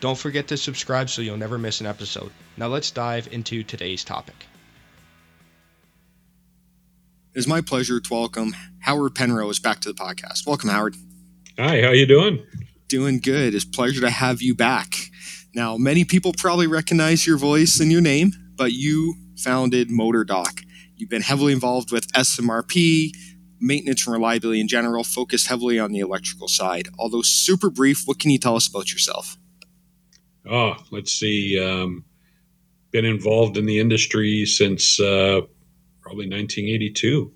Don't forget to subscribe so you'll never miss an episode. Now let's dive into today's topic. It is my pleasure to welcome Howard Penrose back to the podcast. Welcome, Howard. Hi, how are you doing? Doing good. It's a pleasure to have you back. Now, many people probably recognize your voice and your name, but you founded MotorDoc. You've been heavily involved with SMRP, maintenance and reliability in general, focused heavily on the electrical side. Although super brief, what can you tell us about yourself? Oh, let's see. Um, been involved in the industry since uh, probably 1982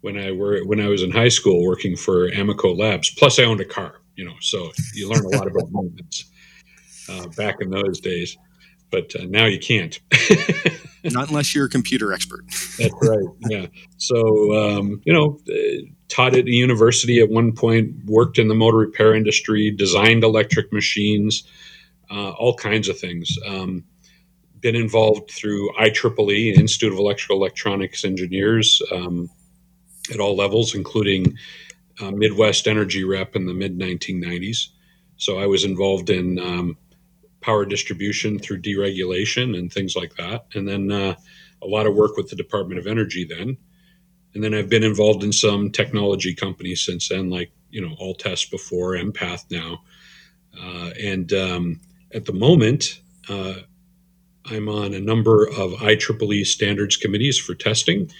when I were when I was in high school working for Amoco Labs. Plus, I owned a car, you know, so you learn a lot about movements uh, back in those days. But uh, now you can't. Not unless you're a computer expert. That's right. Yeah. So um, you know, uh, taught at the university at one point. Worked in the motor repair industry. Designed electric machines uh, all kinds of things. Um, been involved through IEEE, Institute of Electrical Electronics Engineers, um, at all levels, including uh, Midwest Energy Rep in the mid 1990s. So I was involved in um, power distribution through deregulation and things like that. And then uh, a lot of work with the Department of Energy then. And then I've been involved in some technology companies since then, like, you know, All-Test before, Empath now. Uh, and um, at the moment, uh, I'm on a number of IEEE standards committees for testing,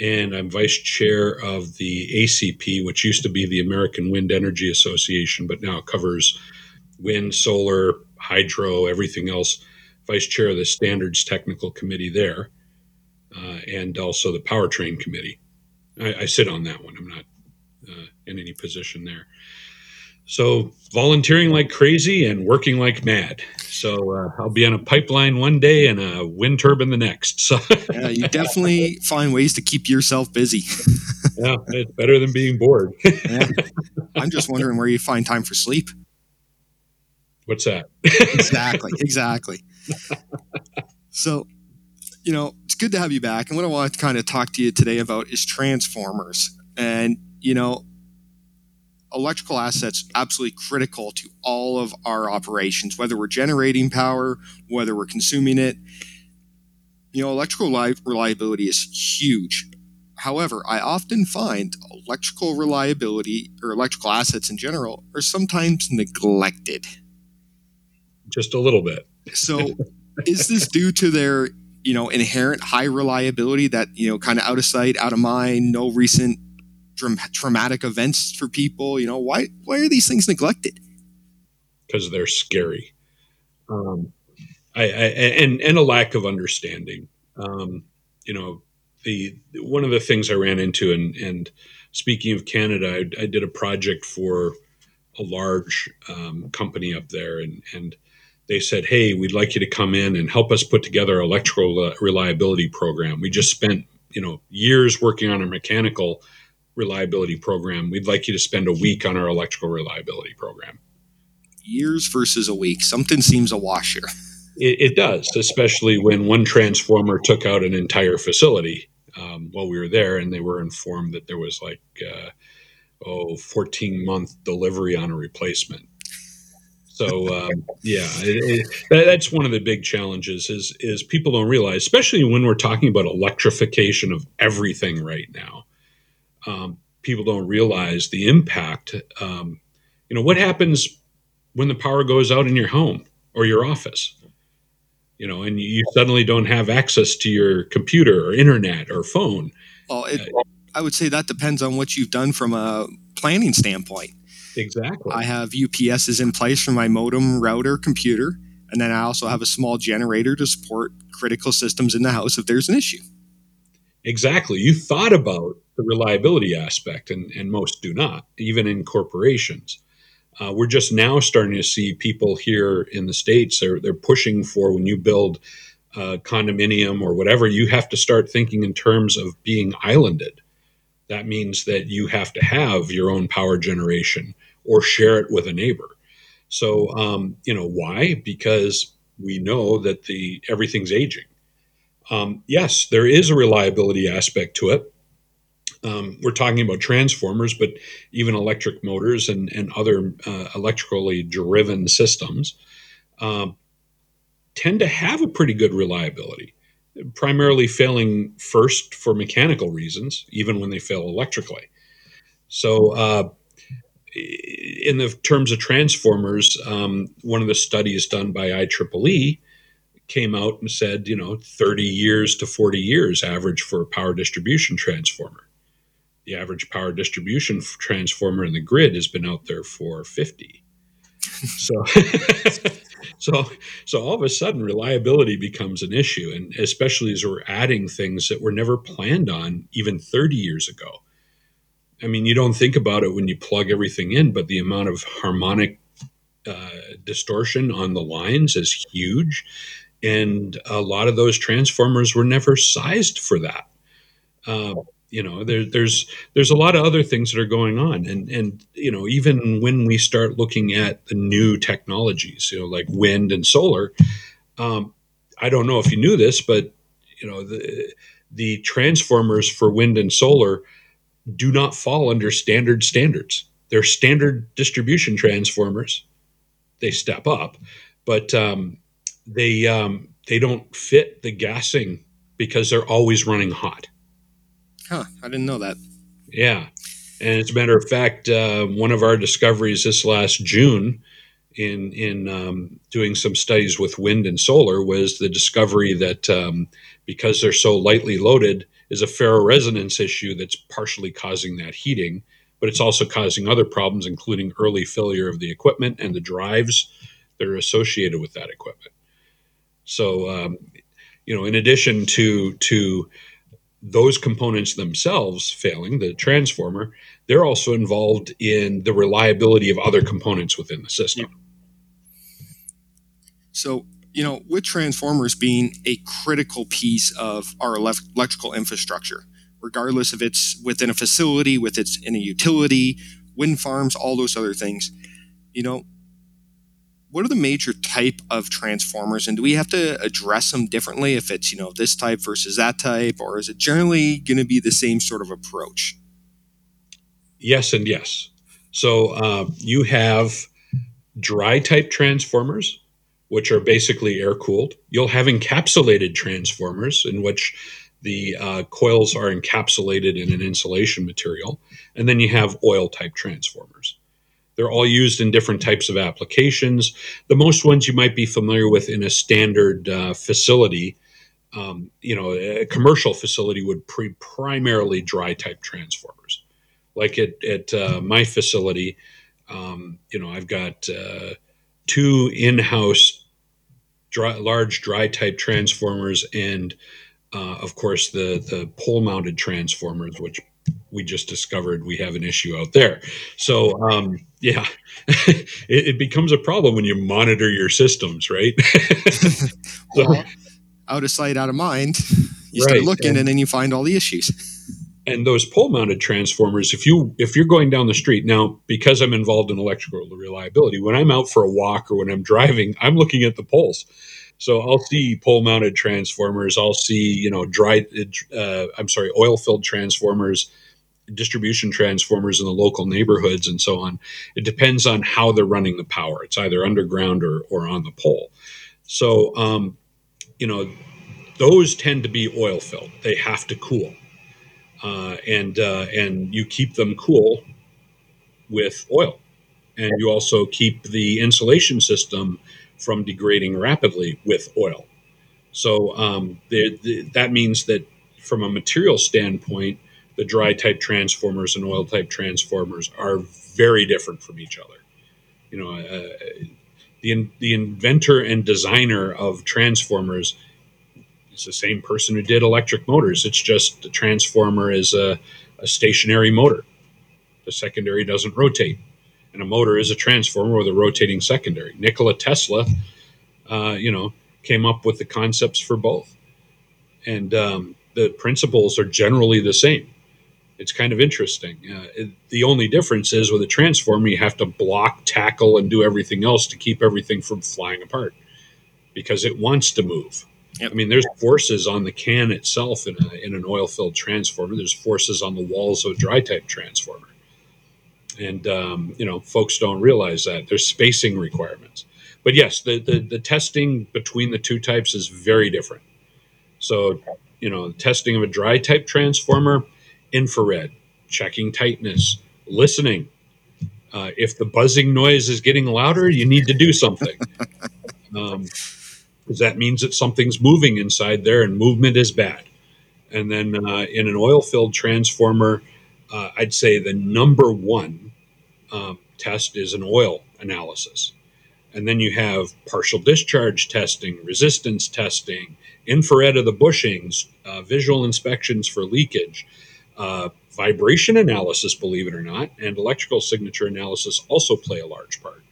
and I'm vice chair of the ACP, which used to be the American Wind Energy Association, but now covers wind, solar, hydro, everything else. Vice chair of the standards technical committee there, uh, and also the powertrain committee. I, I, sit on that one. I'm not uh, in any position there. So volunteering like crazy and working like mad. So uh, I'll be on a pipeline one day and a wind turbine the next. So yeah, you definitely find ways to keep yourself busy. yeah, it's better than being bored. yeah. I'm just wondering where you find time for sleep. What's that? exactly, exactly. So, you know, it's good to have you back. And what I want to kind of talk to you today about is transformers. And, you know, electrical assets absolutely critical to all of our operations, whether we're generating power, whether we're consuming it. You know, electrical reliability is huge. However, I often find electrical reliability or electrical assets in general are sometimes neglected. Just a little bit. so, is this due to their, you know, inherent high reliability that, you know, kind of out of sight, out of mind, no recent traumatic events for people. You know, why why are these things neglected? Because they're scary, um, I, I, and and a lack of understanding. Um, you know, the one of the things I ran into, and and speaking of Canada, I, I did a project for a large um, company up there, and and they said, "Hey, we'd like you to come in and help us put together electrical reliability program." We just spent you know years working on a mechanical reliability program. We'd like you to spend a week on our electrical reliability program. Years versus a week. Something seems a wash here. It, it does, especially when one transformer took out an entire facility um, while we were there, and they were informed that there was like, uh, oh, 14 month delivery on a replacement. So um, yeah, it, it, that's one of the big challenges is is people don't realize, especially when we're talking about electrification of everything right now um, people don't realize the impact. Um, you know, what happens when the power goes out in your home or your office? You know, and you suddenly don't have access to your computer or internet or phone. Well, it, uh, I would say that depends on what you've done from a planning standpoint. Exactly. I have UPSs in place for my modem, router, computer, and then I also have a small generator to support critical systems in the house if there's an issue. Exactly. You thought about the reliability aspect, and, and most do not, even in corporations. Uh, we're just now starting to see people here in the states. They're they're pushing for when you build a condominium or whatever, you have to start thinking in terms of being islanded. That means that you have to have your own power generation or share it with a neighbor. So, um, you know, why? Because we know that the everything's aging. Um, yes, there is a reliability aspect to it. Um, we're talking about transformers, but even electric motors and, and other uh, electrically driven systems um, tend to have a pretty good reliability, primarily failing first for mechanical reasons, even when they fail electrically. So, uh, in the terms of transformers, um, one of the studies done by IEEE came out and said, you know, 30 years to 40 years average for a power distribution transformer. The average power distribution transformer in the grid has been out there for 50. So, so, so all of a sudden, reliability becomes an issue, and especially as we're adding things that were never planned on even 30 years ago. I mean, you don't think about it when you plug everything in, but the amount of harmonic uh, distortion on the lines is huge. And a lot of those transformers were never sized for that. Uh, you know, there, there's there's a lot of other things that are going on, and and you know, even when we start looking at the new technologies, you know, like wind and solar, um, I don't know if you knew this, but you know, the the transformers for wind and solar do not fall under standard standards. They're standard distribution transformers. They step up, but um, they um, they don't fit the gassing because they're always running hot. Huh? I didn't know that. Yeah, and as a matter of fact, uh, one of our discoveries this last June in in um, doing some studies with wind and solar was the discovery that um, because they're so lightly loaded, is a ferroresonance issue that's partially causing that heating, but it's also causing other problems, including early failure of the equipment and the drives that are associated with that equipment. So, um, you know, in addition to to those components themselves failing, the transformer, they're also involved in the reliability of other components within the system. So, you know, with transformers being a critical piece of our electrical infrastructure, regardless if it's within a facility, with it's in a utility, wind farms, all those other things, you know, what are the major type of transformers and do we have to address them differently if it's you know this type versus that type or is it generally going to be the same sort of approach yes and yes so uh, you have dry type transformers which are basically air cooled. You'll have encapsulated transformers in which the uh, coils are encapsulated in an insulation material. And then you have oil type transformers. They're all used in different types of applications. The most ones you might be familiar with in a standard uh, facility, um, you know, a commercial facility would pre- primarily dry type transformers. Like at, at uh, my facility, um, you know, I've got uh, two in-house dry, large dry type transformers and uh, of course the the pole mounted transformers which we just discovered we have an issue out there. So um, yeah it, it, becomes a problem when you monitor your systems right? Well, out of sight out of mind. You right. start looking and, and then you find all the issues and those pole mounted transformers if you if you're going down the street now because i'm involved in electrical reliability when i'm out for a walk or when i'm driving i'm looking at the poles. So i'll see pole mounted transformers i'll see you know dry uh, i'm sorry oil filled transformers distribution transformers in the local neighborhoods and so on. It depends on how they're running the power. It's either underground or, or on the pole. So um, you know those tend to be oil filled they have to cool uh, and uh, and you keep them cool with oil, and you also keep the insulation system from degrading rapidly with oil. So um, the, the, that means that from a material standpoint, the dry type transformers and oil type transformers are very different from each other. You know, uh, the the inventor and designer of transformers it's the same person who did electric motors. It's just the transformer is a, a stationary motor. The secondary doesn't rotate. and a motor is a transformer with a rotating secondary. Nikola Tesla, uh, you know, came up with the concepts for both, and um, the principles are generally the same. It's kind of interesting. Uh, it, the only difference is with a transformer, you have to block, tackle, and do everything else to keep everything from flying apart because it wants to move. Yep. I mean, there's forces on the can itself in, a, in an oil filled transformer. There's forces on the walls of a dry type transformer. And, um, you know, folks don't realize that. There's spacing requirements. But yes, the, the, the testing between the two types is very different. So, you know, testing of a dry type transformer, infrared, checking tightness, listening. Uh, if the buzzing noise is getting louder, you need to do something. Um, because that means that something's moving inside there and movement is bad. And then uh, in an oil filled transformer, uh, I'd say the number one um, test is an oil analysis. And then you have partial discharge testing, resistance testing, infrared of the bushings, uh, visual inspections for leakage, uh, vibration analysis, believe it or not, and electrical signature analysis also play a large part.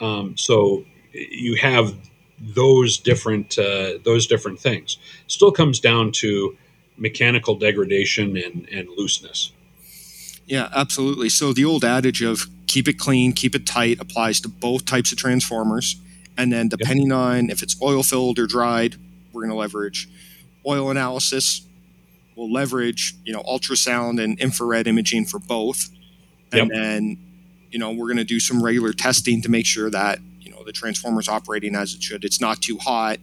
Um, so you have those different uh, those different things. Still comes down to mechanical degradation and, and looseness. Yeah, absolutely. So the old adage of keep it clean, keep it tight applies to both types of transformers. And then depending yep. on if it's oil filled or dried, we're going to leverage oil analysis. We'll leverage, you know, ultrasound and infrared imaging for both. And yep. then, you know, we're going to do some regular testing to make sure that the transformer's operating as it should. It's not too hot.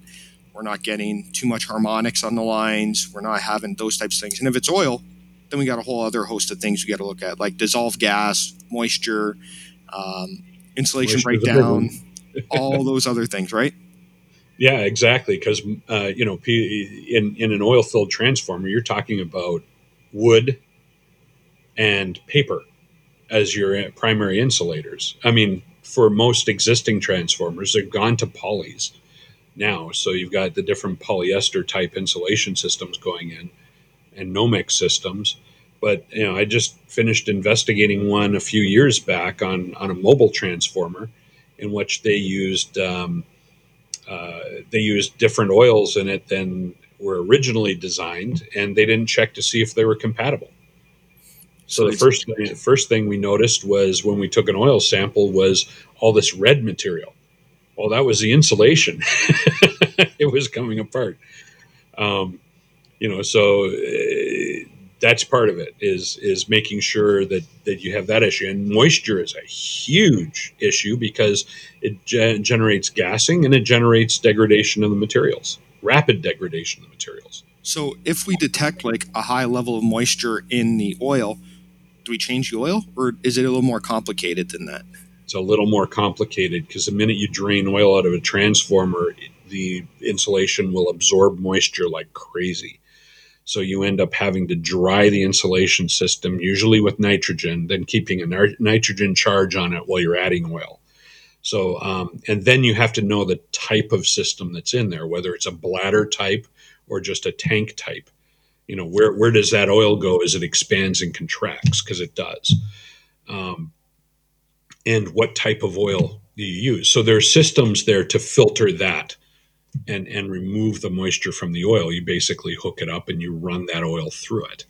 We're not getting too much harmonics on the lines. We're not having those types of things. And if it's oil, then we got a whole other host of things we got to look at, like dissolved gas, moisture, um, insulation breakdown, all those other things, right? Yeah, exactly. Because uh, you know, in in an oil filled transformer, you're talking about wood and paper as your primary insulators. I mean, for most existing transformers, they've gone to polys now. So you've got the different polyester type insulation systems going in and Nomex systems. But you know, I just finished investigating one a few years back on on a mobile transformer, in which they used um, uh, they used different oils in it than were originally designed, and they didn't check to see if they were compatible. So the first thing, the first thing we noticed was when we took an oil sample was all this red material. Well, that was the insulation. it was coming apart. Um, you know, so uh, that's part of it is is making sure that that you have that issue. And moisture is a huge issue because it ge- generates gassing and it generates degradation of the materials, rapid degradation of the materials. So if we detect like a high level of moisture in the oil, do we change the oil or is it a little more complicated than that? It's a little more complicated because the minute you drain oil out of a transformer, the insulation will absorb moisture like crazy. So you end up having to dry the insulation system, usually with nitrogen, then keeping a nitrogen charge on it while you're adding oil. So, um, and then you have to know the type of system that's in there, whether it's a bladder type or just a tank type you know where where does that oil go as it expands and contracts? Because it does. Um, and what type of oil do you use? So there are systems there to filter that and and remove the moisture from the oil. You basically hook it up and you run that oil through it.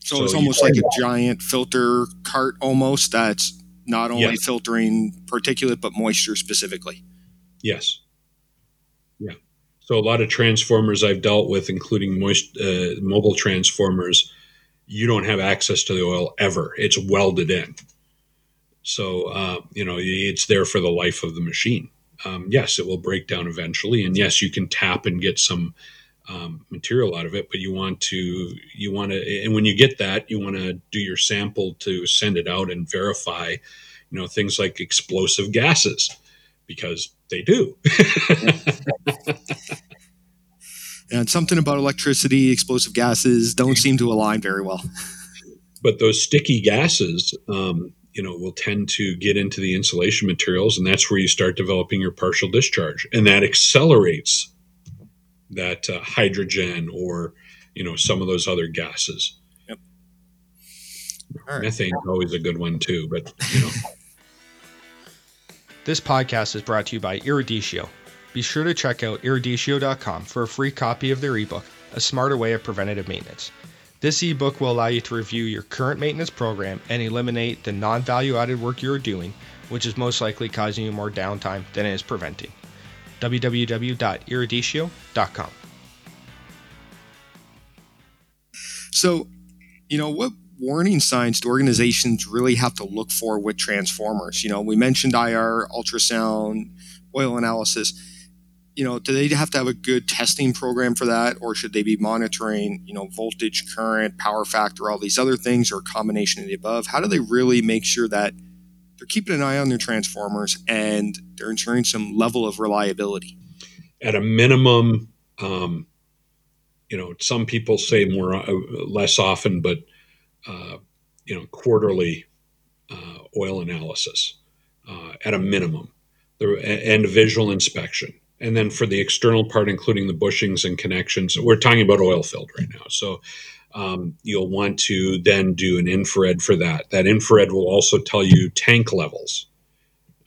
So, so it's almost like a giant filter cart almost that's not only yes. filtering particulate but moisture specifically. Yes so a lot of transformers I've dealt with, including moist uh, mobile transformers, you don't have access to the oil ever. It's welded in. So uh, you know it's there for the life of the machine. Um, yes, it will break down eventually, and yes, you can tap and get some um, material out of it. But you want to you want to, and when you get that, you want to do your sample to send it out and verify, you know, things like explosive gases because they do. and something about electricity, explosive gases don't seem to align very well. But those sticky gases, um, you know, will tend to get into the insulation materials, and that's where you start developing your partial discharge, and that accelerates that uh, hydrogen or you know some of those other gases. Yep. Methane is always a good one too, but you know. This podcast is brought to you by Eruditio. Be sure to check out eruditio.com for a free copy of their ebook, A Smarter Way of Preventative Maintenance. This ebook will allow you to review your current maintenance program and eliminate the non value added work you are doing, which is most likely causing you more downtime than it is preventing. www.eruditio.com. So, you know, what warning signs do organizations really have to look for with transformers? You know, we mentioned IR, ultrasound, oil analysis. You know, do they have to have a good testing program for that, or should they be monitoring, you know, voltage, current, power factor, all these other things, or a combination of the above? How do they really make sure that they're keeping an eye on their transformers and they're ensuring some level of reliability? At a minimum, um, you know, some people say more uh, less often, but uh, you know, quarterly uh, oil analysis uh, at a minimum, the, and visual inspection. And then for the external part, including the bushings and connections, we're talking about oil filled right now. So um, you'll want to then do an infrared for that. That infrared will also tell you tank levels.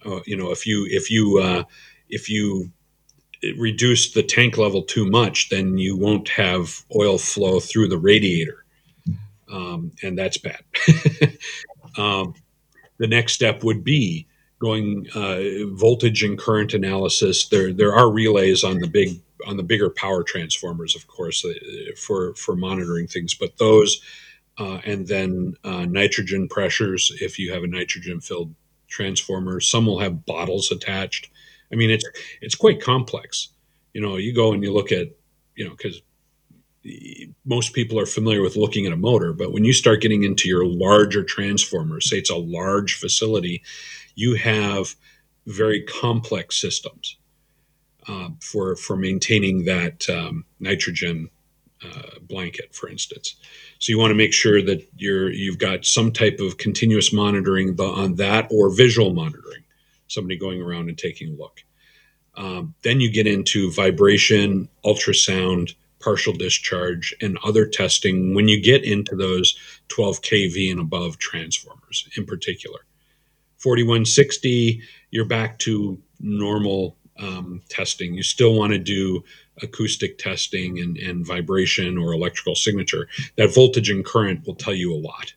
Uh, you know, if you if you uh, if you reduce the tank level too much, then you won't have oil flow through the radiator um, and that's bad. um, the next step would be going uh, voltage and current analysis. There, there are relays on the big on the bigger power transformers, of course, uh, for for monitoring things. But those, uh, and then uh, nitrogen pressures. If you have a nitrogen filled transformer, some will have bottles attached. I mean, it's it's quite complex. You know, you go and you look at, you know, because most people are familiar with looking at a motor, but when you start getting into your larger transformers, say it's a large facility, you have very complex systems uh, for for maintaining that um, nitrogen uh, blanket, for instance. So you want to make sure that you're you've got some type of continuous monitoring on that or visual monitoring, somebody going around and taking a look. Um, then you get into vibration, ultrasound partial discharge and other testing when you get into those 12 kV and above transformers in particular. 4160, you're back to normal um, testing. You still want to do acoustic testing and, and vibration or electrical signature. That voltage and current will tell you a lot.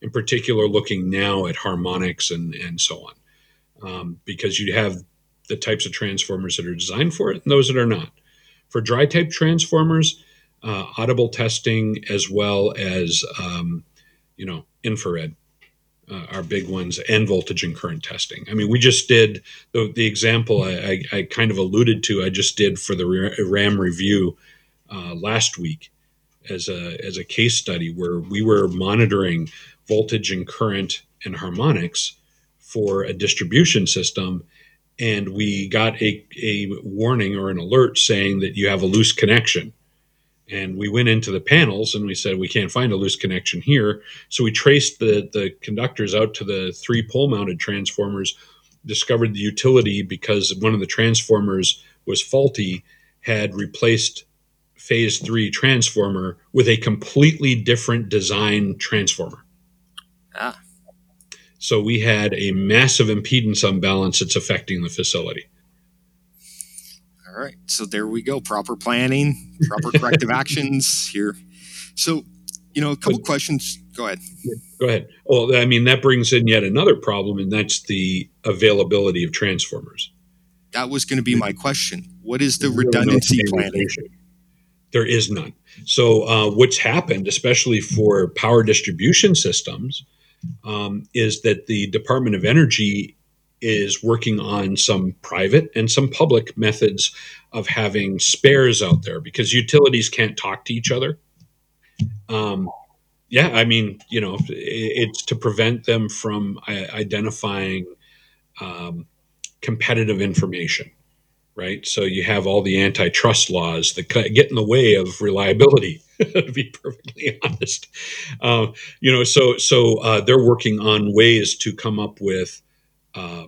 In particular, looking now at harmonics and, and so on, um, because you have the types of transformers that are designed for it and those that are not. For dry type transformers, uh, audible testing as well as um, you know infrared uh, big ones and voltage and current testing. I mean, we just did the, the example I, I, I, kind of alluded to. I just did for the RAM review uh, last week as a as a case study where we were monitoring voltage and current and harmonics for a distribution system and we got a, a warning or an alert saying that you have a loose connection. And we went into the panels and we said, we can't find a loose connection here. So we traced the, the conductors out to the three pole mounted transformers, discovered the utility because one of the transformers was faulty, had replaced phase three transformer with a completely different design transformer. Ah. So we had a massive impedance unbalance that's affecting the facility. All right. So there we go. Proper planning, proper corrective actions here. So, you know, a couple but, questions. Go ahead. Go ahead. Well, I mean, that brings in yet another problem, and that's the availability of transformers. That was going to be my question. What is the redundancy planning? There is none. So, uh, what's happened, especially for power distribution systems, um, is that the Department of Energy is working on some private and some public methods of having spares out there because utilities can't talk to each other. Um, yeah, I mean, you know, it's to prevent them from identifying um, competitive information right? So you have all the antitrust laws that get in the way of reliability. to be perfectly honest, uh, you know, so so uh, they're working on ways to come up with uh,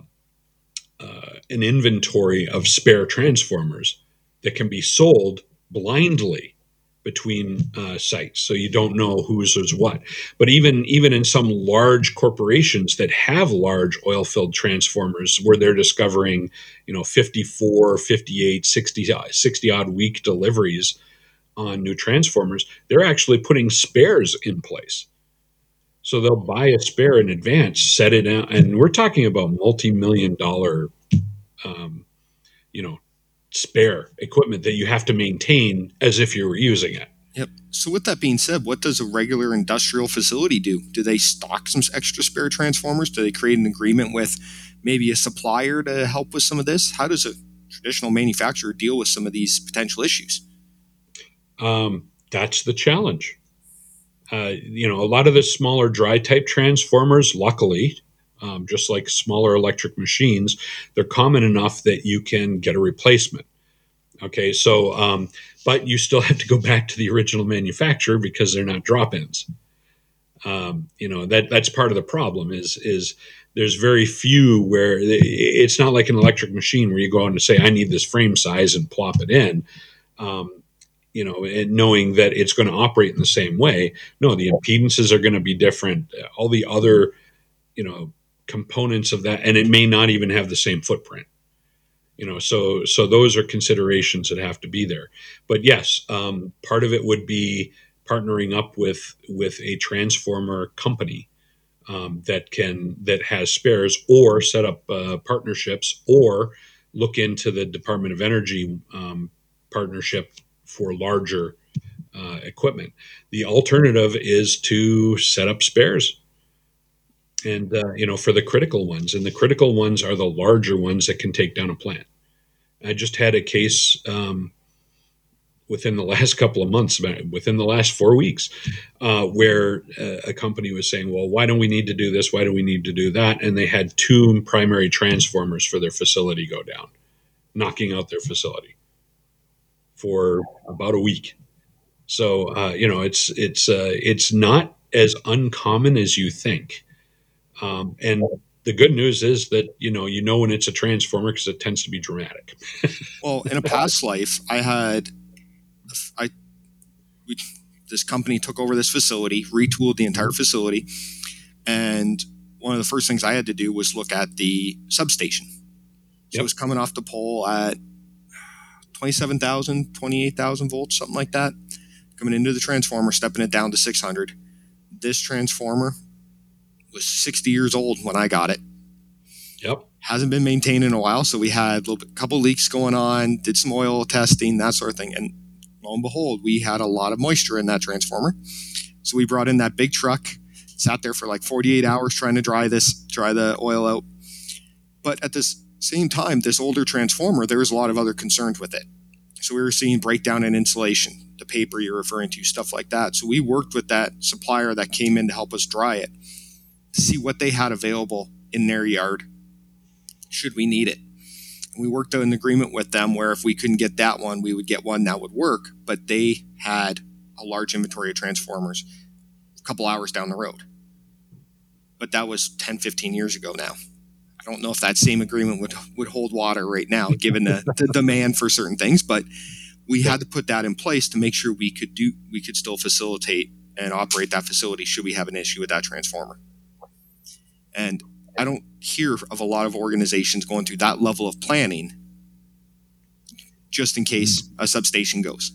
uh, an inventory of spare transformers that can be sold blindly between uh, sites, so you don't know whose is what. But even even in some large corporations that have large oil filled transformers, where they're discovering, you know, 54, 58, 60, 60 odd week deliveries on new transformers, they're actually putting spares in place. So they'll buy a spare in advance, set it out, and we're talking about multi-million dollar, um, you know, spare equipment that you have to maintain as if you were using it. Yep. So with that being said, what does a regular industrial facility do? Do they stock some extra spare transformers? Do they create an agreement with maybe a supplier to help with some of this? How does a traditional manufacturer deal with some of these potential issues? Um, that's the challenge. Uh, you know, a lot of the smaller dry type transformers, luckily, um, just like smaller electric machines, they're common enough that you can get a replacement. Okay, so um, but you still have to go back to the original manufacturer because they're not drop-ins. Um, you know that that's part of the problem is is there's very few where it's not like an electric machine where you go on to say I need this frame size and plop it in. Um, you know, knowing that it's going to operate in the same way. No, the impedances are going to be different. All the other, you know, components of that, and it may not even have the same footprint. You know, so so those are considerations that have to be there. But yes, um, part of it would be partnering up with with a transformer company um, that can that has spares, or set up uh, partnerships, or look into the Department of Energy um, partnership for larger uh, equipment. The alternative is to set up spares. And, uh, you know, for the critical ones, and the critical ones are the larger ones that can take down a plant. I just had a case um, within the last couple of months, within the last four weeks, uh, where uh, a company was saying, well, why don't we need to do this? Why do we need to do that? And they had two primary transformers for their facility go down, knocking out their facility for about a week. So uh, you know, it's it's uh, it's not as uncommon as you think. Um, and the good news is that you know you know when it's a transformer because it tends to be dramatic. well, in a past life, I had I we, this company took over this facility, retooled the entire facility, and one of the first things I had to do was look at the substation. So yep. it was coming off the pole at 27,000, 28,000 volts, something like that, coming into the transformer, stepping it down to 600. This transformer was 60 years old when I got it. Yep. Hasn't been maintained in a while, so we had a couple leaks going on, did some oil testing, that sort of thing, and lo and behold, we had a lot of moisture in that transformer. So we brought in that big truck, sat there for like 48 hours trying to dry this, dry the oil out. But at this same time, this older transformer, there was a lot of other concerns with it. So we were seeing breakdown in insulation, the paper you're referring to, stuff like that. So we worked with that supplier that came in to help us dry it see what they had available in their yard should we need it. And we worked out an agreement with them where if we couldn't get that one, we would get one that would work, but they had a large inventory of transformers a couple hours down the road. But that was 10, 15 years ago now. I don't know if that same agreement would would hold water right now, given the, the demand for certain things. But we had to put that in place to make sure we could do we could still facilitate and operate that facility should we have an issue with that transformer. And I don't hear of a lot of organizations going through that level of planning just in case mm. a substation goes.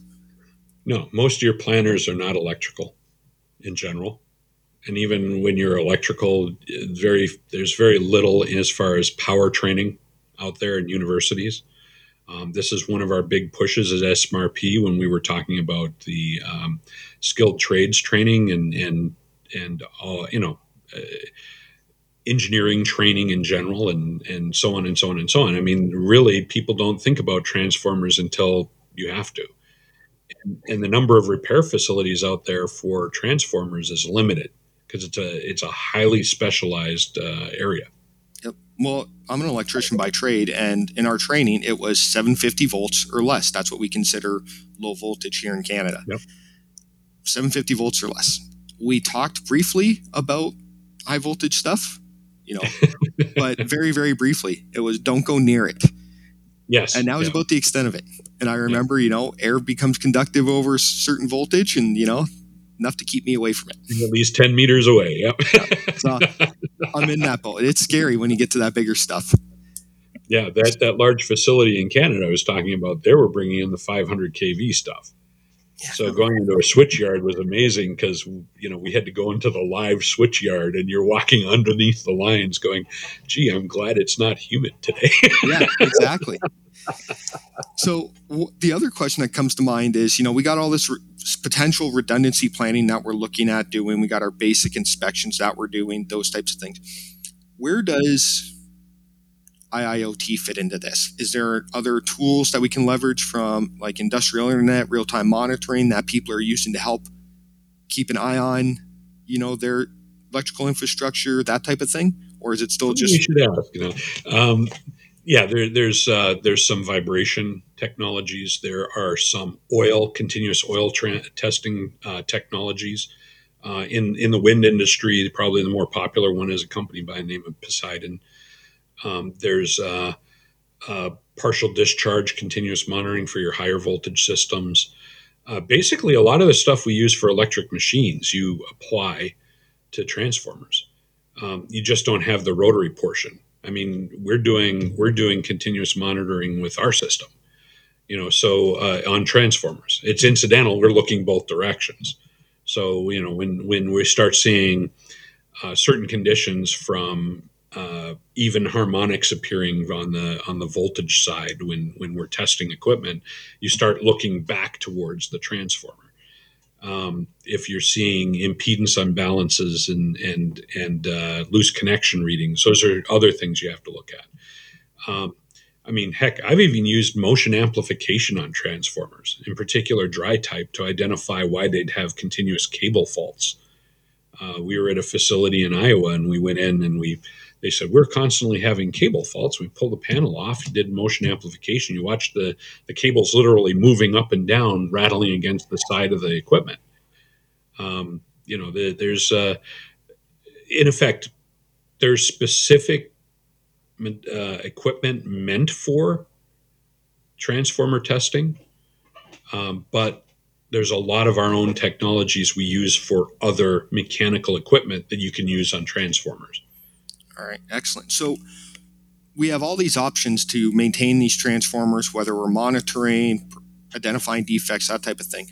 No, most of your planners are not electrical in general and even when you're electrical, very there's very little as far as power training out there in universities. Um, this is one of our big pushes at SMRP when we were talking about the um, skilled trades training and and and uh, you know uh, engineering training in general and and so on and so on and so on. I mean, really, people don't think about transformers until you have to, and, and the number of repair facilities out there for transformers is limited because it's a it's a highly specialized uh, area. Yep. Well, I'm an electrician by trade, and in our training, it was 750 volts or less. That's what we consider low voltage here in Canada. Yep. 750 volts or less. We talked briefly about high voltage stuff, you know, but very very briefly. It was don't go near it. Yes. And that was yeah. about the extent of it. And I remember, you know, air becomes conductive over a certain voltage and, you know, enough to keep me away from it. at least 10 meters away. Yep. So I'm in that boat. It's scary when you get to that bigger stuff. yeah. That, that large facility in Canada I was talking about, they were bringing in the 500 kV stuff. So going into a switch yard was amazing because you know we had to go into the live switch yard and you're walking underneath the lines, going, "Gee, I'm glad it's not humid today." yeah, exactly. So w- the other question that comes to mind is, you know, we got all this re- potential redundancy planning that we're looking at doing. We got our basic inspections that we're doing, those types of things. Where does IIoT fit into this? Is there other tools that we can leverage from like industrial internet, real time monitoring that people are using to help keep an eye on, you know, their electrical infrastructure, that type of thing? Or is it still just should ask. You know, um, yeah, there, there's uh, there's some vibration technologies. There are some oil continuous oil tra- testing uh, technologies. Uh, in in the wind industry, probably the more popular one is a company by the name of Poseidon. Um, there's uh, uh, partial discharge continuous monitoring for your higher voltage systems. Uh, basically, a lot of the stuff we use for electric machines you apply to transformers. Um, you just don't have the rotary portion. I mean, we're doing we're doing continuous monitoring with our system. You know, so uh, on transformers, it's incidental. We're looking both directions. So you know, when when we start seeing uh, certain conditions from uh, even harmonics appearing on the on the voltage side when when we're testing equipment, you start looking back towards the transformer. Um, if you're seeing impedance unbalances and and and uh, loose connection readings, those are other things you have to look at. Um, I mean, heck, I've even used motion amplification on transformers, in particular dry type, to identify why they'd have continuous cable faults. Uh, we were at a facility in Iowa, and we went in and we they said we're constantly having cable faults. We pulled the panel off, did motion amplification. You watch the the cables literally moving up and down, rattling against the side of the equipment. Um, you know, the, there's uh, in effect there's specific uh, equipment meant for transformer testing, um, but there's a lot of our own technologies we use for other mechanical equipment that you can use on transformers. All right, excellent. So we have all these options to maintain these transformers, whether we're monitoring, identifying defects, that type of thing.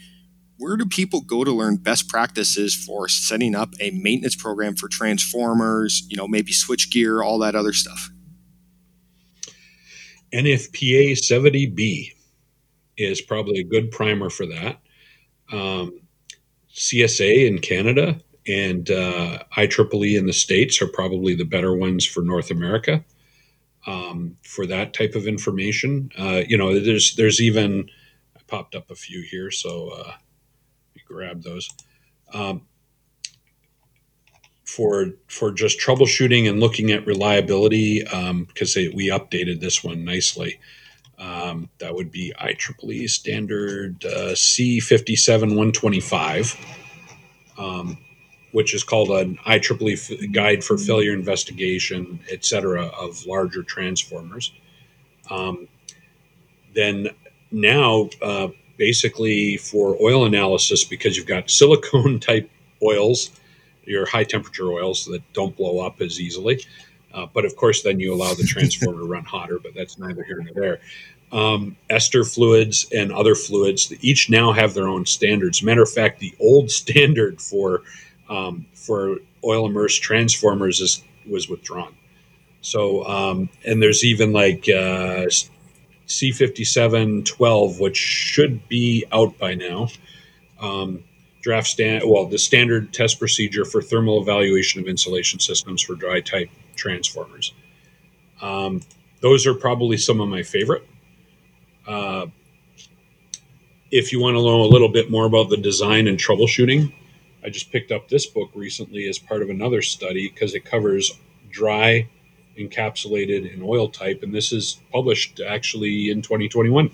Where do people go to learn best practices for setting up a maintenance program for transformers, you know, maybe switch gear, all that other stuff? NFPA 70B is probably a good primer for that. Um, CSA in Canada and uh, IEEE in the States are probably the better ones for North America um, for that type of information. Uh, you know, there's there's even I popped up a few here, so uh, grab those. Um, for for just troubleshooting and looking at reliability, because um, we updated this one nicely. Um, that would be IEEE standard uh, C57125, um, which is called an IEEE guide for failure investigation, et cetera, of larger transformers. Um, then now, uh, basically for oil analysis, because you've got silicone type oils, your high temperature oils that don't blow up as easily. Uh, but of course, then you allow the transformer to run hotter, but that's neither here nor there. Um, ester fluids and other fluids each now have their own standards. Matter of fact, the old standard for um, for oil immersed transformers is was withdrawn. So, um, and there's even like uh, C5712, which should be out by now. Um, draft stand well the standard test procedure for thermal evaluation of insulation systems for dry type transformers um, those are probably some of my favorite uh, if you want to know a little bit more about the design and troubleshooting i just picked up this book recently as part of another study because it covers dry encapsulated and oil type and this is published actually in 2021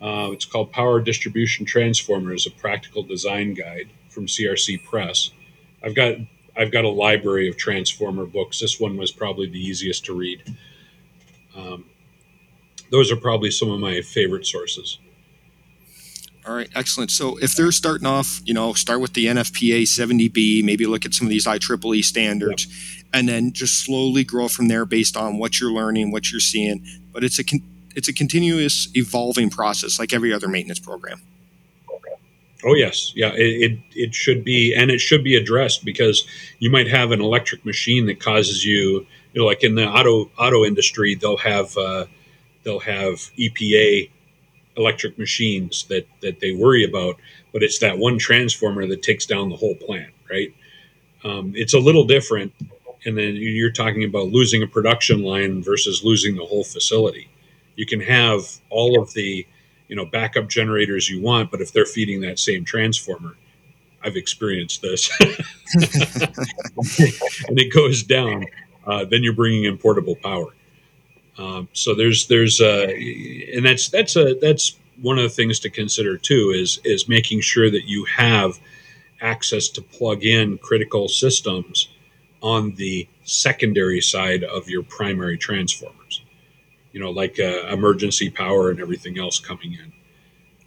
uh, it's called Power Distribution Transformers: A Practical Design Guide from CRC Press. I've got I've got a library of transformer books. This one was probably the easiest to read. Um, those are probably some of my favorite sources. All right, excellent. So if they're starting off, you know, start with the NFPA 70B, maybe look at some of these IEEE standards, yep. and then just slowly grow from there based on what you're learning, what you're seeing. But it's a con- it's a continuous evolving process, like every other maintenance program. Oh yes, yeah. It, it, it should be, and it should be addressed because you might have an electric machine that causes you, you know, like in the auto auto industry, they'll have uh, they'll have EPA electric machines that that they worry about, but it's that one transformer that takes down the whole plant, right? Um, it's a little different, and then you're talking about losing a production line versus losing the whole facility. You can have all of the you know backup generators you want, but if they're feeding that same transformer, I've experienced this, and it goes down, uh, then you're bringing in portable power. Um, so there's there's uh, and that's that's a that's one of the things to consider too is is making sure that you have access to plug in critical systems on the secondary side of your primary transformers. you know, like uh, emergency power and everything else coming in.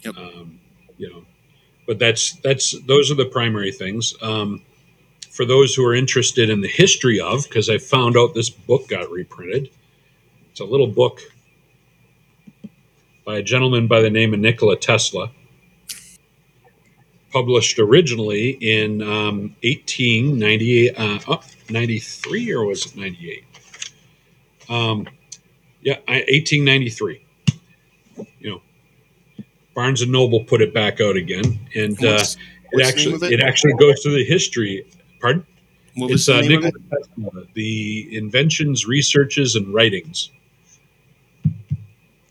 Yep. Um, you know, but that's that's those are the primary things. Um, for those who are interested in the history of, because I found out this book got reprinted. It's a little book by a gentleman by the name of Nikola Tesla, published originally in um, 1898, uh, oh, 93 or was it 98? Um, yeah, 1893. You know, Barnes and Noble put it back out again, and uh, it actually it? it? actually goes through the history. Pardon? What was it's, the, uh, Tesla, the inventions, researches, and writings.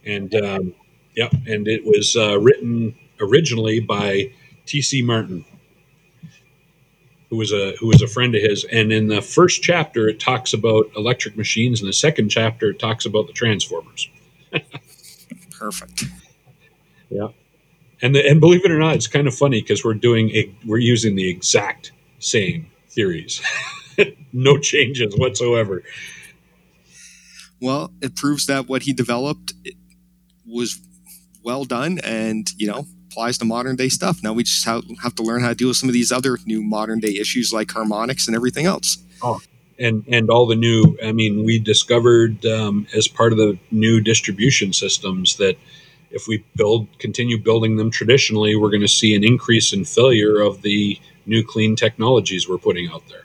And um, yeah, and it was uh, written originally by T.C. Martin who was a who was a friend of his. And in the first chapter, it talks about electric machines. In the second chapter, it talks about the transformers. Perfect. Yeah, and the, and believe it or not, it's kind of funny because we're doing a, we're using the exact same theories, no changes whatsoever. Well, it proves that what he developed was well done, and you know applies to modern day stuff. Now we just have, have to learn how to deal with some of these other new modern day issues like harmonics and everything else. Oh, and and all the new. I mean, we discovered um, as part of the new distribution systems that if we build continue building them traditionally, we're going to see an increase in failure of the new clean technologies we're putting out there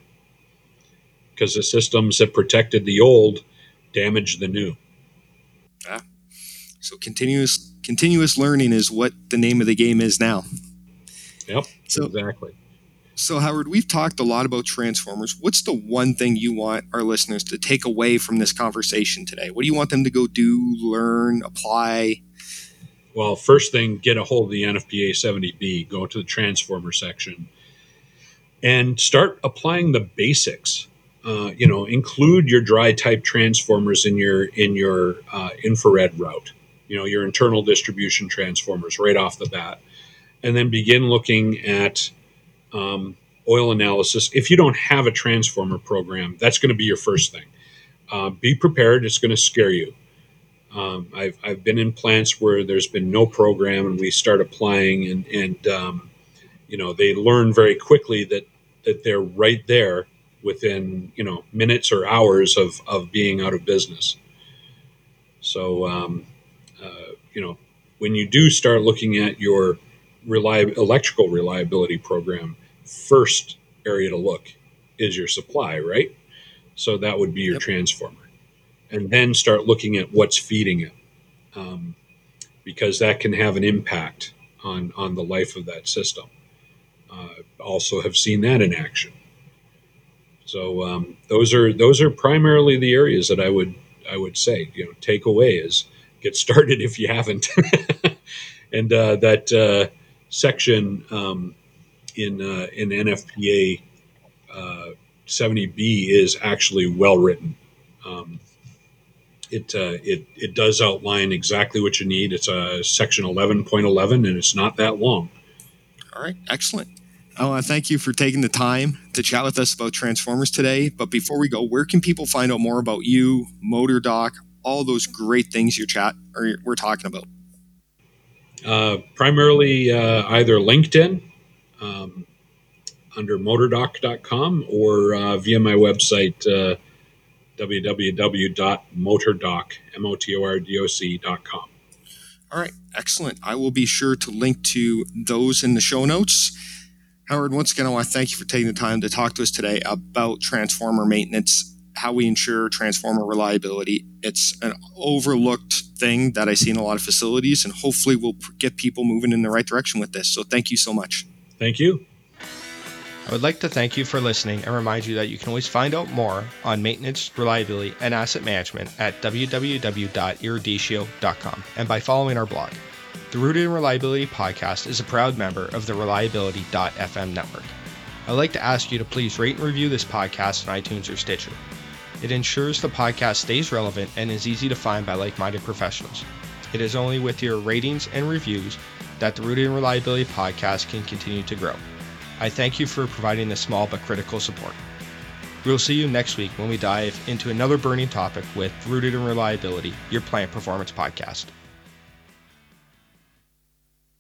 because the systems that protected the old damage the new. So continuous continuous learning is what the name of the game is now. Yep. So exactly. So Howard, we've talked a lot about transformers. What's the one thing you want our listeners to take away from this conversation today? What do you want them to go do, learn, apply? Well, first thing, get a hold of the NFPA 70B, go to the transformer section and start applying the basics. Uh, you know, include your dry type transformers in your in your uh, infrared route you know your internal distribution transformers right off the bat. And then begin looking at um, oil analysis. If you don't have a transformer program that's going to be your first thing. Uh, be prepared it's going to scare you. Um, I've, I've been in plants where there's been no program and we start applying and, and um, you know they learn very quickly that that they're right there within you know minutes or hours of, of being out of business. So um, you know, when you do start looking at your reliab- electrical reliability program, first area to look is your supply, right? So that would be your yep. transformer. And then start looking at what's feeding it, um, because that can have an impact on, on the life of that system. Uh, also, have seen that in action. So um, those are those are primarily the areas that I would I would say you know take away is get started if you haven't. and uh, that uh, section um, in uh, in NFPA 70B uh, is actually well written. Um, it, uh, it it does outline exactly what you need. It's a section 11.11, and it's not that long. All right, excellent. I want to thank you for taking the time to chat with us about Transformers today. But before we go, where can people find out more about you, Motor Doc, all those great things you're chat or we're talking about? Uh, primarily uh, either LinkedIn um, under motordoc.com or uh, via my website uh, www.motordoc.com. All right, excellent. I will be sure to link to those in the show notes. Howard, once again, I want to thank you for taking the time to talk to us today about transformer maintenance, how we ensure transformer reliability. It's an overlooked thing that I see in a lot of facilities, and hopefully, we'll get people moving in the right direction with this. So, thank you so much. Thank you. I would like to thank you for listening and remind you that you can always find out more on maintenance, reliability, and asset management at www.eruditio.com and by following our blog. The Rooted in Reliability podcast is a proud member of the Reliability.fm network. I'd like to ask you to please rate and review this podcast on iTunes or Stitcher. It ensures the podcast stays relevant and is easy to find by like minded professionals. It is only with your ratings and reviews that the Rooted in Reliability podcast can continue to grow. I thank you for providing this small but critical support. We'll see you next week when we dive into another burning topic with Rooted in Reliability, your plant performance podcast.